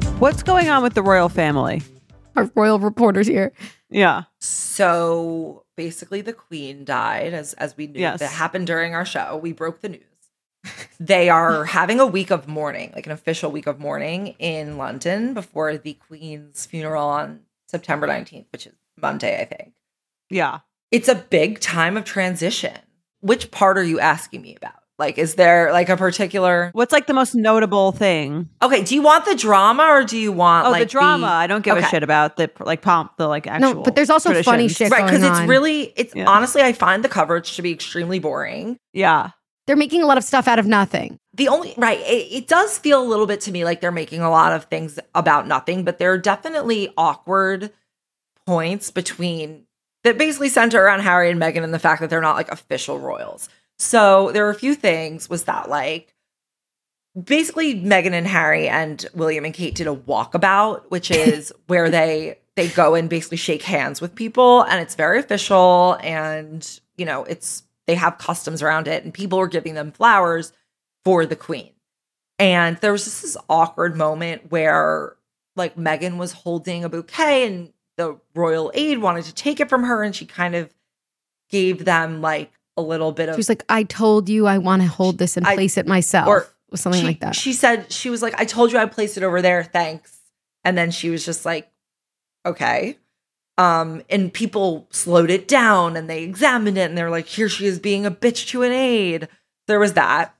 what's going on with the royal family? Our royal reporters here. Yeah. So basically, the queen died, as as we knew. Yes. That happened during our show. We broke the news. They are having a week of mourning, like an official week of mourning in London before the queen's funeral on September 19th, which is Monday, I think. Yeah. It's a big time of transition. Which part are you asking me about? Like, is there like a particular? What's like the most notable thing? Okay, do you want the drama or do you want Oh, like the drama. I don't give a shit about the like pomp, the like actual. No, but there's also funny shit right? Because it's really, it's Yeah. honestly, I find the coverage to be extremely boring. Yeah. They're making a lot of stuff out of nothing. The only right, it, it does feel a little bit to me like they're making a lot of things about nothing, but there are definitely awkward points between that basically center around Harry and Meghan and the fact that they're not like official royals. So there were a few things. Was that like basically Meghan and Harry and William and Kate did a walkabout, which is where they they go and basically shake hands with people, and it's very official, and you know it's they have customs around it, and people were giving them flowers for the queen. And there was just this awkward moment where like Meghan was holding a bouquet and the royal aide wanted to take it from her and she kind of gave them like a little bit of She was like, I told you I want to hold this and I- place it myself. or something she, like that. She said she was like, I told you I placed it over there, thanks. And then she was just like, okay. Um, and people slowed it down and they examined it and they're like, here she is being a bitch to an aide. There was that.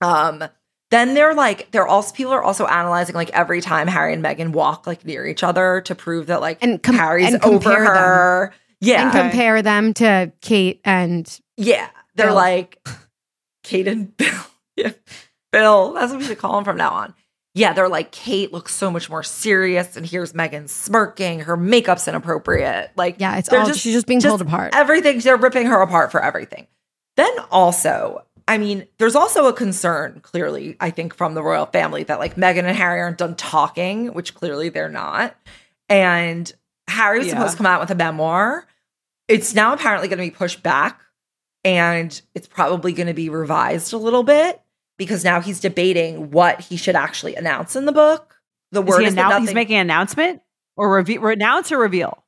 Um, then they're like, they're also people are also analyzing like every time Harry and Meghan walk like near each other to prove that like And com- Harry's and over compare them. her. Yeah. and compare them to Kate and Yeah, they're Bill. like Kate and Bill. Yeah, Bill. That's what we should call him from now on. Yeah, they're like Kate looks so much more serious, and here's Meghan smirking. Her makeup's inappropriate. Like, yeah, it's all she's just being pulled apart. Everything. They're ripping her apart for everything. Then also, I mean, there's also a concern, clearly, I think, from the royal family that like Meghan and Harry aren't done talking, which clearly they're not. And Harry was Yeah. supposed to come out with a memoir. It's now apparently going to be pushed back and it's probably going to be revised a little bit because now he's debating what he should actually announce in the book. The Is word he is that annou- nothing, he's making an announcement or reveal, announce or reveal?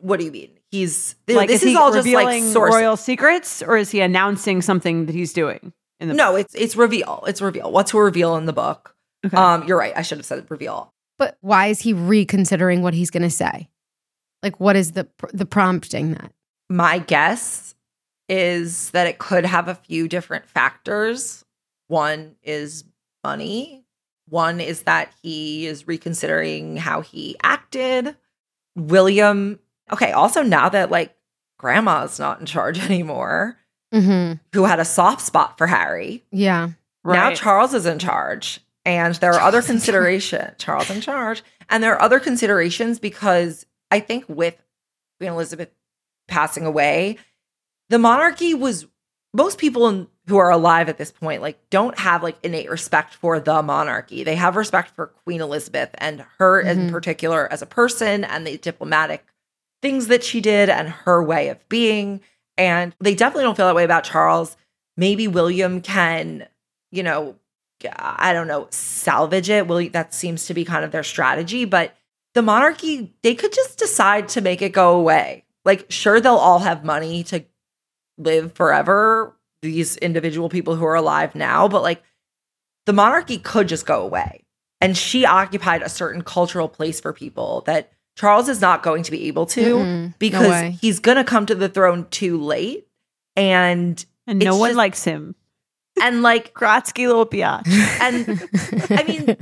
what do you mean? He's Like, this is is he all just like revealing royal secrets, or is he announcing something that he's doing in the? no, it's it's reveal. It's reveal. What's to reveal in the book. Okay. Um, you're right. I should have said reveal. but why is he reconsidering what he's going to say? Like, what is the the prompting that? My guess is that it could have a few different factors. One is money. One is that he is reconsidering how he acted. William, okay, also now that like grandma's not in charge anymore, Mm-hmm. who had a soft spot for Harry, Yeah. Right. Now Charles is in charge, and there are other Charles in charge. Charles in charge, and there are other considerations because I think with Queen Elizabeth passing away, the monarchy was most people in, who are alive at this point like don't have like innate respect for the monarchy. They have respect for Queen Elizabeth and her in Mhm. particular as a person and the diplomatic things that she did and her way of being. And they definitely don't feel that way about Charles. Maybe William can, you know, I don't know, salvage it. Will that seems to be kind of their strategy, but the monarchy, they could just decide to make it go away. Like, sure, they'll all have money to live forever, these individual people who are alive now, but like the monarchy could just go away. And she occupied a certain cultural place for people that Charles is not going to be able to Mm-mm. Because way. he's going to come to the throne too late. And and no one just- likes him. and like Grotsky little biatch. and I mean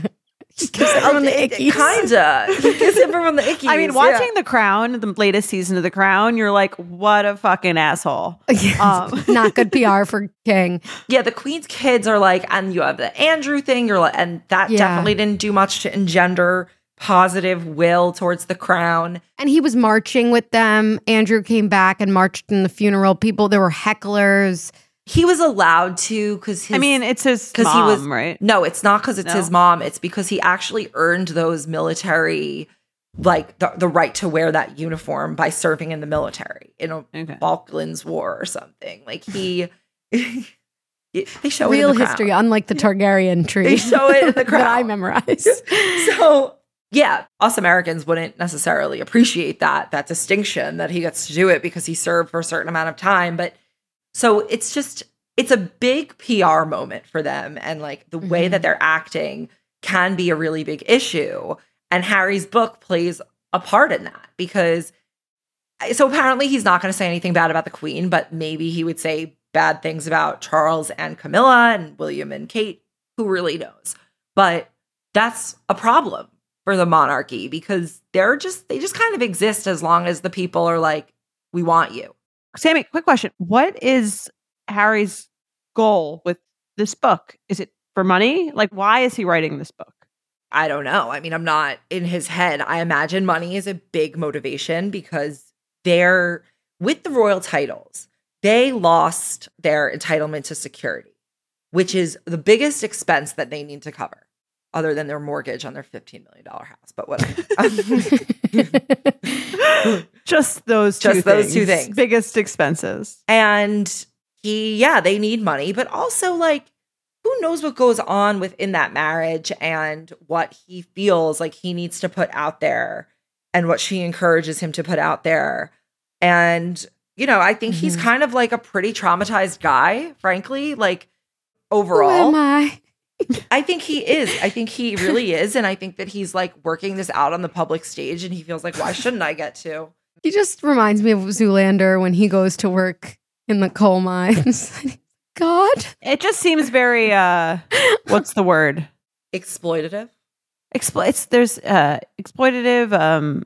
He gives everyone the ickies. kinda he gives everyone the ickies. I mean, yeah. watching The Crown, the latest season of The Crown, you're like, what a fucking asshole. Um, Not good PR for King. yeah, the queen's kids are like, and you have the Andrew thing. You're like, and that Yeah. definitely didn't do much to engender positive will towards the crown. And he was marching with them. Andrew came back and marched in the funeral. People, there were hecklers. He was allowed to because I mean, it's his because he was- right? No, it's not because it's No? his mom. It's because he actually earned those military, like the, the right to wear that uniform by serving in the military in a Okay. Falklands War or something. Like he, they show it in Real the Crown. history, unlike the Targaryen tree. They show it in the that I memorize. So yeah, us Americans wouldn't necessarily appreciate that that distinction that he gets to do it because he served for a certain amount of time. But so it's just it's a big PR moment for them, and like the way Mhm. that they're acting can be a really big issue. And Harry's book plays a part in that because so apparently he's not going to say anything bad about the Queen, but maybe he would say bad things about Charles and Camilla and William and Kate. Who really knows? But that's a problem for the monarchy because they're just they just kind of exist as long as the people are like, we want you. Sammy, quick question. What is Harry's goal with this book? Is it for money? Like, why is he writing this book? I don't know. I mean, I'm not in his head. I imagine money is a big motivation because they're with the royal titles, they lost their entitlement to security, which is the biggest expense that they need to cover, other than their mortgage on their $15 million house. But whatever. Just those two Just those two things. Biggest expenses. and he, yeah, they need money, but also like, who knows what goes on within that marriage and what he feels like he needs to put out there and what she encourages him to put out there. And, you know, I think he's Mhm. kind of like a pretty traumatized guy, frankly, like overall. Who am I? I think he is. I think he really is. And I think that he's like working this out on the public stage and he feels like, why shouldn't I get to? He just reminds me of Zoolander when he goes to work in the coal mines. God. It just seems very uh what's the word? Exploitative. Explo- it's there's uh exploitative um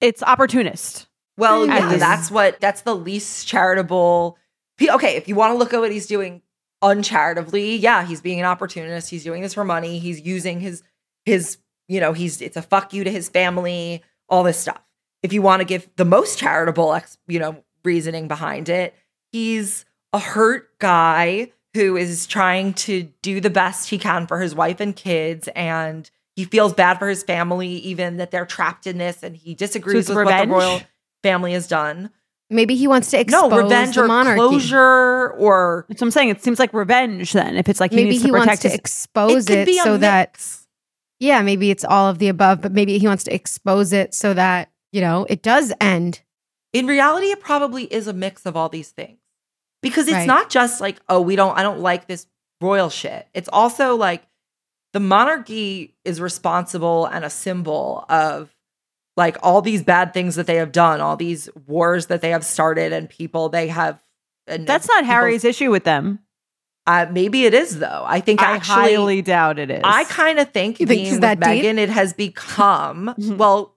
it's opportunist. Well, Yeah. yeah, that's what that's the least charitable. Okay, if you want to look at what he's doing uncharitably, yeah, he's being an opportunist. He's doing this for money. He's using his his you know he's it's a fuck you to his family. All this stuff. If you want to give the most charitable ex, you know reasoning behind it, he's a hurt guy who is trying to do the best he can for his wife and kids and he feels bad for his family even that they're trapped in this and he disagrees it's with revenge? what the royal family has done Maybe he wants to expose no revenge the or monarchy. closure or That's what I'm saying. It seems like revenge then. If it's like he Maybe needs he to wants protect to his expose could it, be a so that yeah, maybe it's all of the above, but maybe he wants to expose it so that, you know, it does end. in reality it probably is a mix of all these things because it's Right. not just like oh we don't i don't like this royal shit it's also like the monarchy is responsible and a symbol of like all these bad things that they have done all these wars that they have started and people they have and That's not Harry's issue with them. uh, maybe it is though i think I actually highly doubt it is. I kind of think You think being with that deep? Meghan, it has become Mhm. well.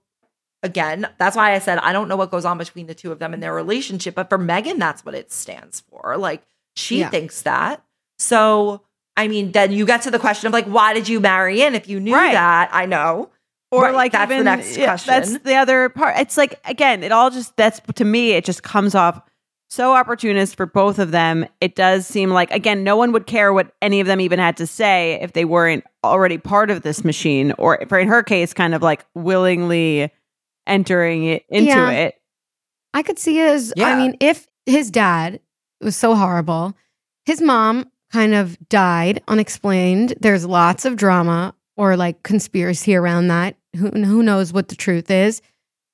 Again, that's why I said I don't know what goes on between the two of them in their relationship, but for Meghan, that's what it stands for. Like she Yeah. thinks that. So, I mean, then you get to the question of like, why did you marry in if you knew Right. that? I know. Or Right, like that's the next yeah, question. That's the other part. It's like again, it all just that's to me, it just comes off so opportunist for both of them. It does seem like again, no one would care what any of them even had to say if they weren't already part of this machine, or for in her case, kind of like willingly entering it into Yeah. it. I could see as I mean, if his dad was so horrible, his mom kind of died unexplained. There's lots of drama or like conspiracy around that. Who who knows what the truth is?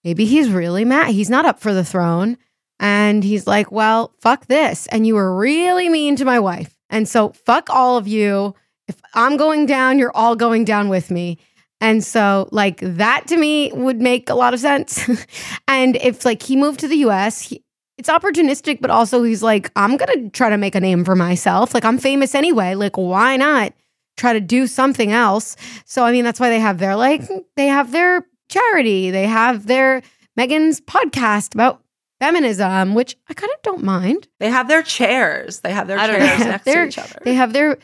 Maybe he's really mad. He's not up for the throne. And he's like, well, fuck this. And you were really mean to my wife. And so fuck all of you. If I'm going down, you're all going down with me. And so, like, that to me would make a lot of sense. and if, like, he moved to the US, he, it's opportunistic, but also he's like, I'm going to try to make a name for myself. Like, I'm famous anyway. Like, why not try to do something else? So, I mean, that's why they have their, like, they have their charity, they have their Meghan's podcast about feminism, which I kind of don't mind. They have their chairs. They have their I don't chairs know. next They're- to each other. They have their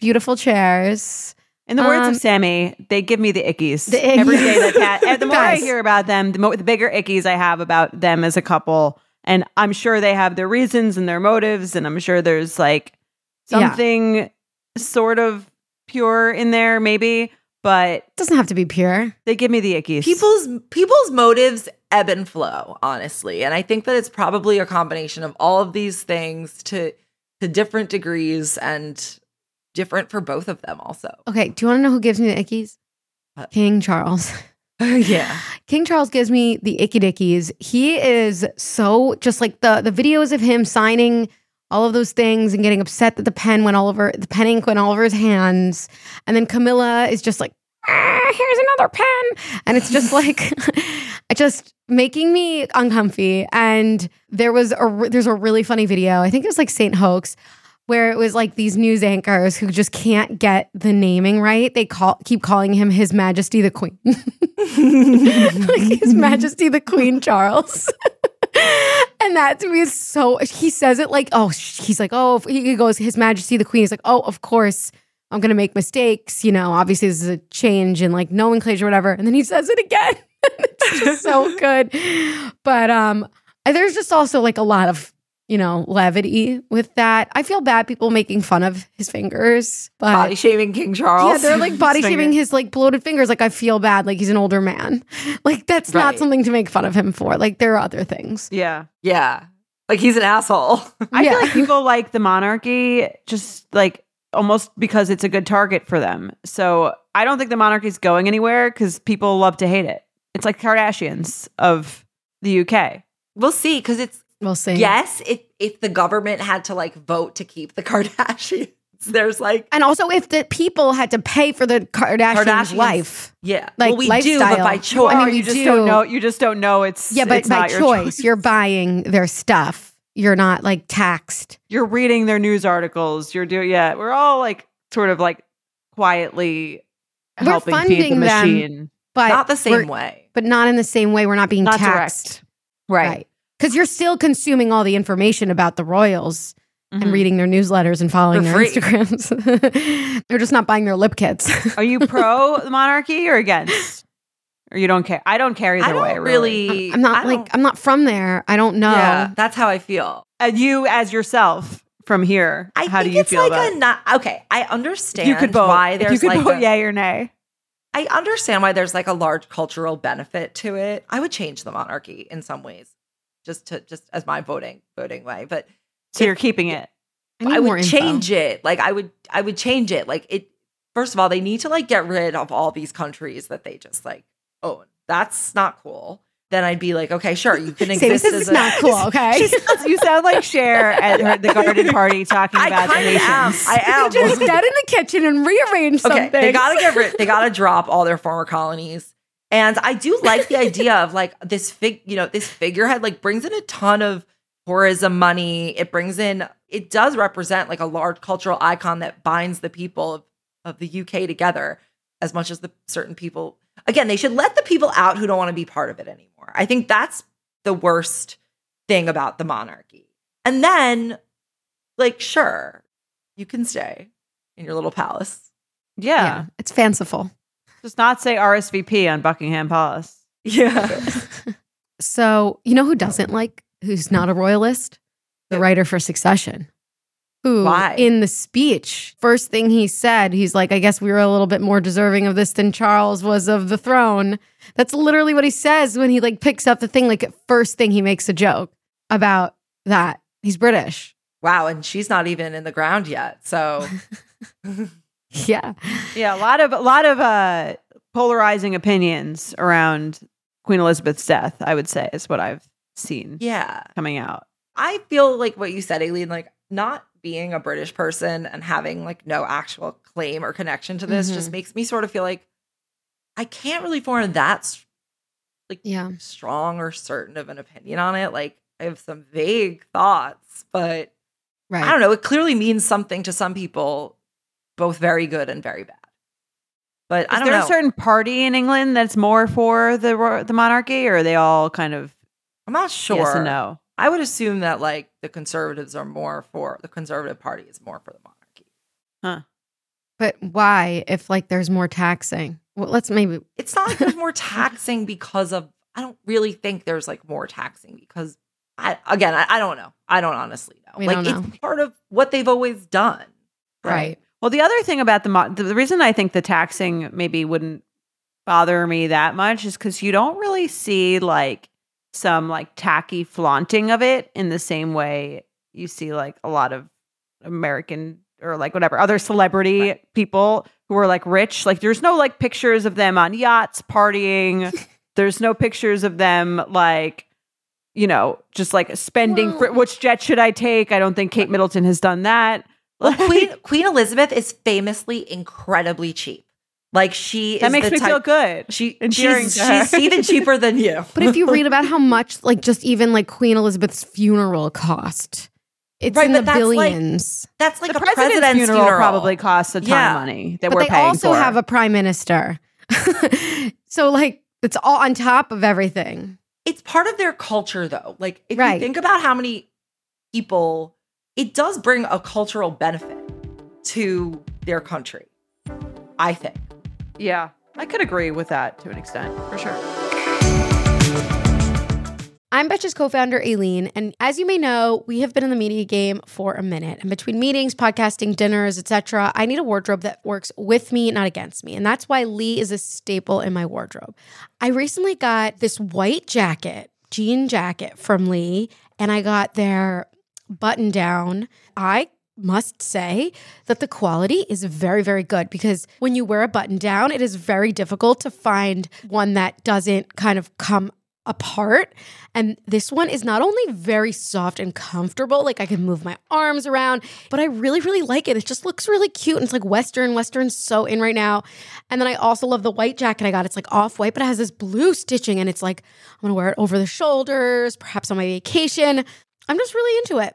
beautiful chairs. In the words Um, of Sammy, they give me the ickies The ick- every day. That Pat, and the more I hear about them, the, mo- the bigger ickies I have about them as a couple. And I'm sure they have their reasons and their motives, and I'm sure there's like Yeah. something sort of pure in there, maybe. But doesn't have to be pure. they give me the ickies. people's people's motives ebb and flow honestly and i think that it's probably a combination of all of these things to to different degrees and different for both of them also Okay, do you want to know who gives me the ickies? What? King Charles. yeah King Charles gives me the icky dickies. He is so just like the the videos of him signing all of those things and getting upset that the pen went all over the pen ink went all over his hands, and then Camilla is just like, "Ah, here's another pen, and it's just like, just making me uncomfy. And there was a there's a really funny video. I think it was like Saint Hoax. Where it was like these news anchors who just can't get the naming right. They call keep calling him His Majesty the Queen. like His Majesty the Queen Charles. And that to me is so. He says it like, oh, he's like, oh, he goes, His Majesty the Queen. is like, oh, of course, I'm gonna make mistakes. You know, obviously this is a change in like nomenclature, whatever. And then he says it again. it's just so good. But um, there's just also like a lot of you know levity with that. I feel bad people making fun of his fingers, but body shaming king charles yeah, they're like body Finger. shaming his like bloated fingers. Like I feel bad. Like he's an older man. Like that's not something to make fun of him for. Like there are other things. yeah. yeah like he's an asshole I Yeah. feel like people like the monarchy just like almost because it's a good target for them. So I don't think the monarchy's going anywhere because people love to hate it. It's like Kardashians of the UK. we'll see because it's We'll see. yes if if the government had to like vote to keep the kardashians There's like And also, if the people had to pay for the Kardashians' Kardashians. life, yeah, Like, well, we do, but by choice. I mean, you we just do. don't know. You just don't know. It's yeah, but it's by not your choice, you're buying their stuff. You're not like taxed. You're reading their news articles. You're doing. Yeah, we're all like sort of like quietly We're helping feed the funding them. machine. But not the same way. but not in the same way. We're not being Not taxed, direct. right? Because you're still consuming all the information about the royals Mhm. and reading their newsletters and following For their free. Instagrams. They're just not buying their lip kits. Are you pro the monarchy or against? Or you don't care? I don't care either I don't way. really. I'm not I like I'm not from there. I don't know. Yeah, that's how I feel. And you as yourself from here. I how think do you it's feel like about a it? not okay. I understand If you could vote. why if there's you could like vote a- yay or nay. I understand why there's like a large cultural benefit to it. I would change the monarchy in some ways, just to just as my voting voting way. But So you're keeping it. I, I more would info. change it. Like I would I would change it. Like it first of all, they need to like get rid of all these countries that they just like own. That's not cool. Then I'd be like, okay, sure, you can Say exist this as is a not cool. Okay. you sound like Cher at her, the garden party talking I about the kind am. nations. I am. just dead in the kitchen and rearrange okay, something. they gotta get rid. They gotta drop all their former colonies. And I do like the idea of like this fig, you know, this figurehead like brings in a ton of tourism money. It brings in, it does represent like a large cultural icon that binds the people of, of the UK together as much as the certain people. Again, they should let the people out who don't want to be part of it anymore. I think that's the worst thing about the monarchy. And then, like, sure, you can stay in your little palace. yeah. yeah, it's fanciful. Just not say RSVP on Buckingham Palace. Yeah. So you know who doesn't like? Who's not a royalist? The writer for Succession. Who, Why? in the speech, first thing he said, he's like, "I guess we were a little bit more deserving of this than Charles was of the throne." That's literally what he says when he like picks up the thing. Like first thing he makes a joke about that. He's British. Wow, and she's not even in the ground yet. So Yeah. Yeah, a lot of a lot of uh polarizing opinions around Queen Elizabeth's death, I would say, is what I've seen yeah, coming out. I feel like what you said, Aleen, like not being a British person and having like no actual claim or connection to this Mhm. just makes me sort of feel like I can't really form that like Yeah. strong or certain of an opinion on it. Like I have some vague thoughts, but Right. I don't know. It clearly means something to some people, both very good and very bad. But I Is don't there know. a certain party in England that's more for the the monarchy, or are they all kind of I'm not sure. yes and no? I would assume that like the conservatives are more for the conservative party is more for the monarchy. Huh. But why if like there's more taxing? Well, let's maybe It's not like there's more taxing because of I don't really think there's like more taxing because I again I, I don't know. I don't honestly know. We like don't know. it's part of what they've always done. right. Well, the other thing about the mo- the reason I think the taxing maybe wouldn't bother me that much is because you don't really see like some like tacky flaunting of it in the same way you see like a lot of American or like whatever other celebrity people who are like rich. Like there's no like pictures of them on yachts partying. there's no pictures of them like you know just like spending. Well- fr- which jet should I take? I don't think Kate Middleton has done that. Well, Queen Queen Elizabeth is famously incredibly cheap. Like she that is makes the me type, feel good. She Endearing she's, she's even cheaper than you. But if you read about how much, like, just even like Queen Elizabeth's funeral cost, it's Right, in the that's, like, billions. that's like the a president's, president's, funeral, funeral, probably costs a ton Yeah. of money that but we're they paying also for. have a prime minister. so, like, it's all on top of everything. It's part of their culture, though. Like if Right. you think about how many people, it does bring a cultural benefit to their country. I think. yeah, I could agree with that to an extent for sure. I'm Betch's co founder, Aleen. And as you may know, we have been in the media game for a minute. And between meetings, podcasting, dinners, etc., I need a wardrobe that works with me, not against me. And that's why Lee is a staple in my wardrobe. I recently got this white jacket, jean jacket from Lee, and I got their button down. I must say that the quality is very, very good because when you wear a button down, it is very difficult to find one that doesn't kind of come apart. And this one is not only very soft and comfortable, like I can move my arms around, but I really, really like it. It just looks really cute. And it's like Western. Western's so in right now. And then I also love the white jacket I got. It's like off white, but it has this blue stitching. And it's like, I'm gonna wear it over the shoulders, perhaps on my vacation. I'm just really into it.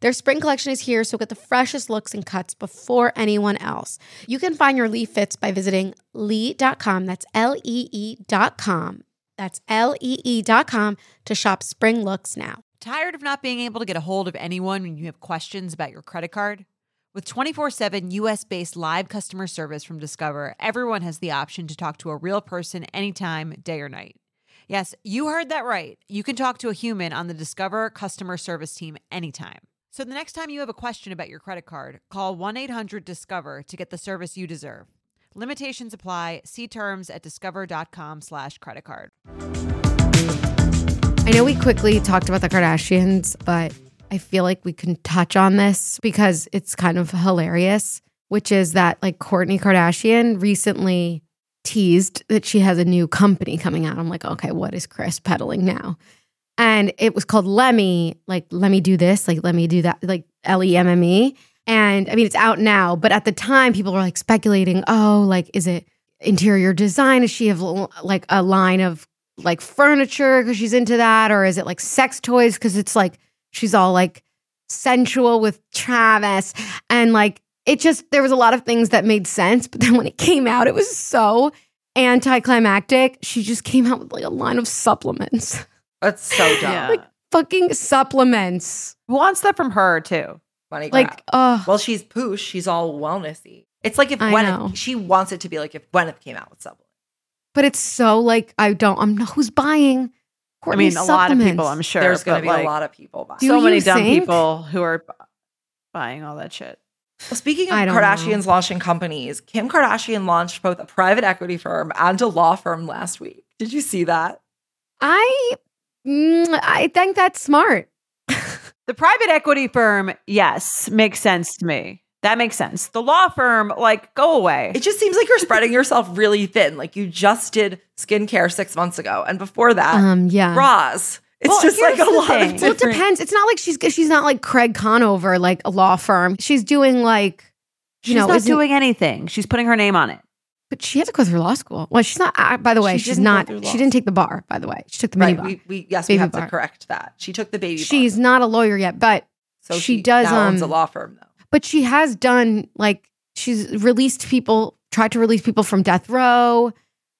Their spring collection is here, so get the freshest looks and cuts before anyone else. You can find your Lee fits by visiting lee.com. That's L E E.com. That's L E E.com to shop spring looks now. Tired of not being able to get a hold of anyone when you have questions about your credit card? With 24 7 US based live customer service from Discover, everyone has the option to talk to a real person anytime, day or night. Yes, you heard that right. You can talk to a human on the Discover customer service team anytime. So the next time you have a question about your credit card, call 1 800 Discover to get the service you deserve. Limitations apply. See terms at discover.com slash credit card. I know we quickly talked about the Kardashians, but I feel like we can touch on this because it's kind of hilarious, which is that like Kourtney Kardashian recently teased that she has a new company coming out. I'm like, okay, what is Kris peddling now? And it was called Lemme, like, let me do this, like, let me do that, like L E M M E. And I mean, it's out now, but at the time, people were like speculating, oh, like, is it interior design? Is she have like a line of like furniture because she's into that? Or is it like sex toys because it's like she's all like sensual with Travis? And like, it just, there was a lot of things that made sense. But then when it came out, it was so anticlimactic. She just came out with like a line of supplements, That's so dumb. Yeah. Like, fucking supplements. Who wants that from her too? Funny Like, crap. oh, well, she's poosh. She's all wellnessy. It's like if I Gwyneth, know. she wants it to be like if Gwyneth came out with supplements. but it's so like, I don't, I'm not, who's buying? I mean, Kourtney's a lot of people. I'm sure. There's going to be like, a lot of people buying. So many dumb think? people who are bu- buying all that shit. Well, speaking of I don't Kardashians launching companies, Kim Kardashian launched both a private equity firm and a law firm last week. Did you see that? I, mm, I think that's smart. The private equity firm, yes, makes sense to me. That makes sense. The law firm, like, go away. It just seems like you're spreading yourself really thin. Like you just did skincare six months ago, and before that, Um, yeah. bras. It's Well, just like a lot thing. of Well, it depends. It's not like she's she's not like Craig Conover, like a law firm. She's doing like you She's know, isn't- doing anything. She's putting her name on it. But she had to go through law school. Well, she's not. Uh, by the way, She she's didn't go not. through law She didn't take the bar. By the way, she took the mini Right. bar. We, we yes, we have bar. to correct that. She took the baby. bar. she's not a lawyer yet, but so she does, now owns a um, law firm though. but she has done like she's released people, tried to release people from death row,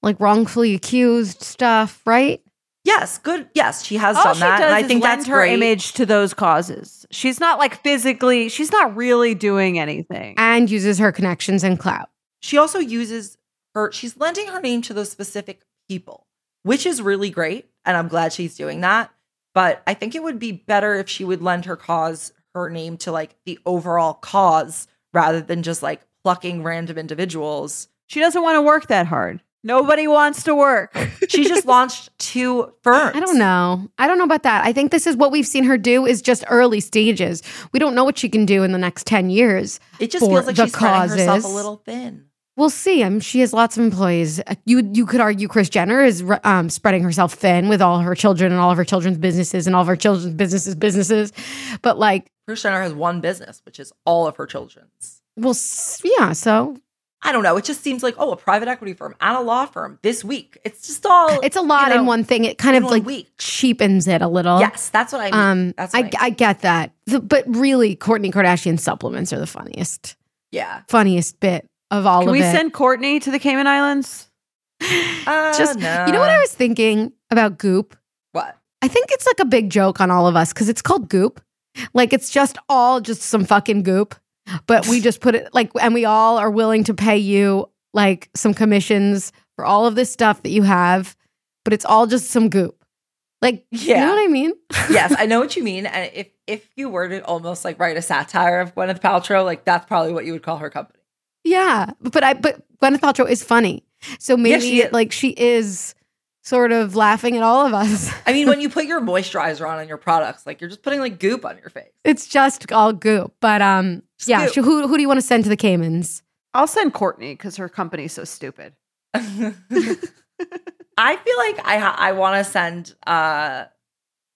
like wrongfully accused stuff, right? Yes, good. Yes, she has All done she that, does and I think lend that's her great. image to those causes. She's not like physically. She's not really doing anything. And uses her connections and clout. She also uses her. She's lending her name to those specific people, which is really great, and I'm glad she's doing that. But I think it would be better if she would lend her cause her name to like the overall cause rather than just like plucking random individuals. She doesn't want to work that hard. Nobody wants to work. She just launched two firms. I don't know. I don't know about that. I think this is what we've seen her do is just early stages. We don't know what she can do in the next 10 years. It just feels like the she's spreading herself a little thin. We'll see. Um, she has lots of employees. Uh, You you could argue Kris Jenner is um, spreading herself thin with all her children and all of her children's businesses and all of her children's businesses businesses. But like, Kris Jenner has one business, which is all of her children's. well, yeah. So I don't know. It just seems like oh, a private equity firm and a law firm this week. It's just all it's a lot you know, in one thing. It kind of like week. cheapens it a little. Yes, that's what I mean. Um, that's I, what I get that. The- but really, Kourtney Kardashian supplements are the funniest, yeah. funniest bit of all Can of we it. send Kourtney to the Cayman Islands? Uh, Just no. you know what I was thinking about Goop. What? I think it's like a big joke on all of us because it's called goop. Like it's just all just some fucking goop, but we just put it like, and we all are willing to pay you like some commissions for all of this stuff that you have, but it's all just some goop. Like, you Yeah. know what I mean? yes, I know what you mean. And if if you were to almost like write a satire of Gwyneth Paltrow, like that's probably what you would call her company. Yeah, but I but Gwyneth Paltrow is funny, so maybe she is. like she is sort of laughing at all of us. I mean, when you put your moisturizer on on your products, like you're just putting like goop on your face. It's just all goop. But um, yeah. Scoop. so who who do you want to send to the Caymans? I'll send Kourtney because her company's so stupid. I feel like I ha- I want to send uh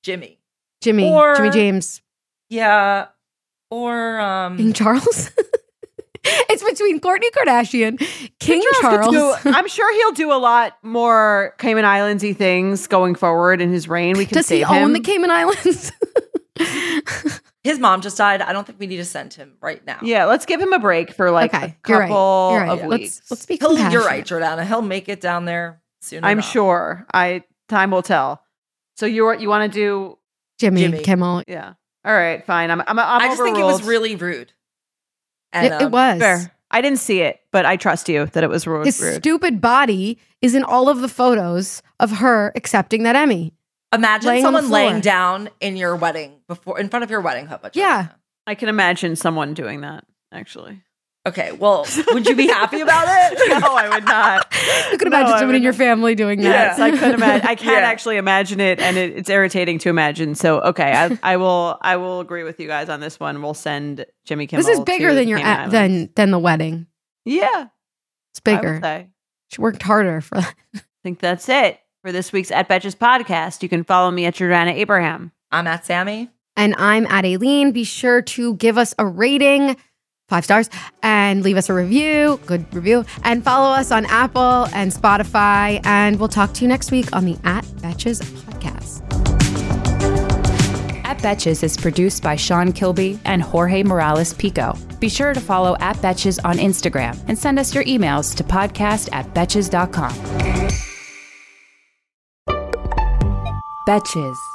Jimmy. Jimmy, Or- Jimmy James, Yeah. Or um King Charles. it's between Kourtney Kardashian, King Charles. Do- I'm sure he'll do a lot more Cayman Islandsy things going forward in his reign. We can Does he save own him. the Cayman Islands? his mom just died. I don't think we need to send him right now. yeah, let's give him a break for like okay, a you're right. couple You're right. of Let's weeks. let's be He'll, you're right, Jordana. He'll make it down there soon. I'm enough. sure. I time will tell. So you you want to do? Jimmy, Jimmy. Kimmel. Yeah. All right. Fine. I'm. I'm. I'm I just think it was really rude. And, It, it um, was. fair. I didn't see it, but I trust you that it was rude. His rude. stupid body is in all of the photos of her accepting that Emmy. Imagine laying someone laying down in your wedding before in front of your wedding hubba. Yeah. I can imagine someone doing that. Actually, Okay. Well, would you be happy about it? no, I would not. You could imagine I someone in your family doing that. Yes, I could imagine. I can't Yeah. actually imagine it, and it, it's irritating to imagine. So, okay, I, I will. I will agree with you guys on this one. We'll send Jimmy Kimmel. This is bigger to than your Cayman a- than than the wedding. Yeah, It's I would bigger. say. She worked harder for that. I think that's it for this week's At Betches podcast. You can follow me at Jordana Abraham. I'm at Sammy. And I'm at Aleen. Be sure to give us a rating, five stars, and leave us a review, good review, and follow us on Apple and Spotify. And we'll talk to you next week on the At Betches podcast. At Betches is produced by Sean Kilby and Jorge Morales Pico. Be sure to follow At Betches on Instagram and send us your emails to podcast at betches.com. Betches.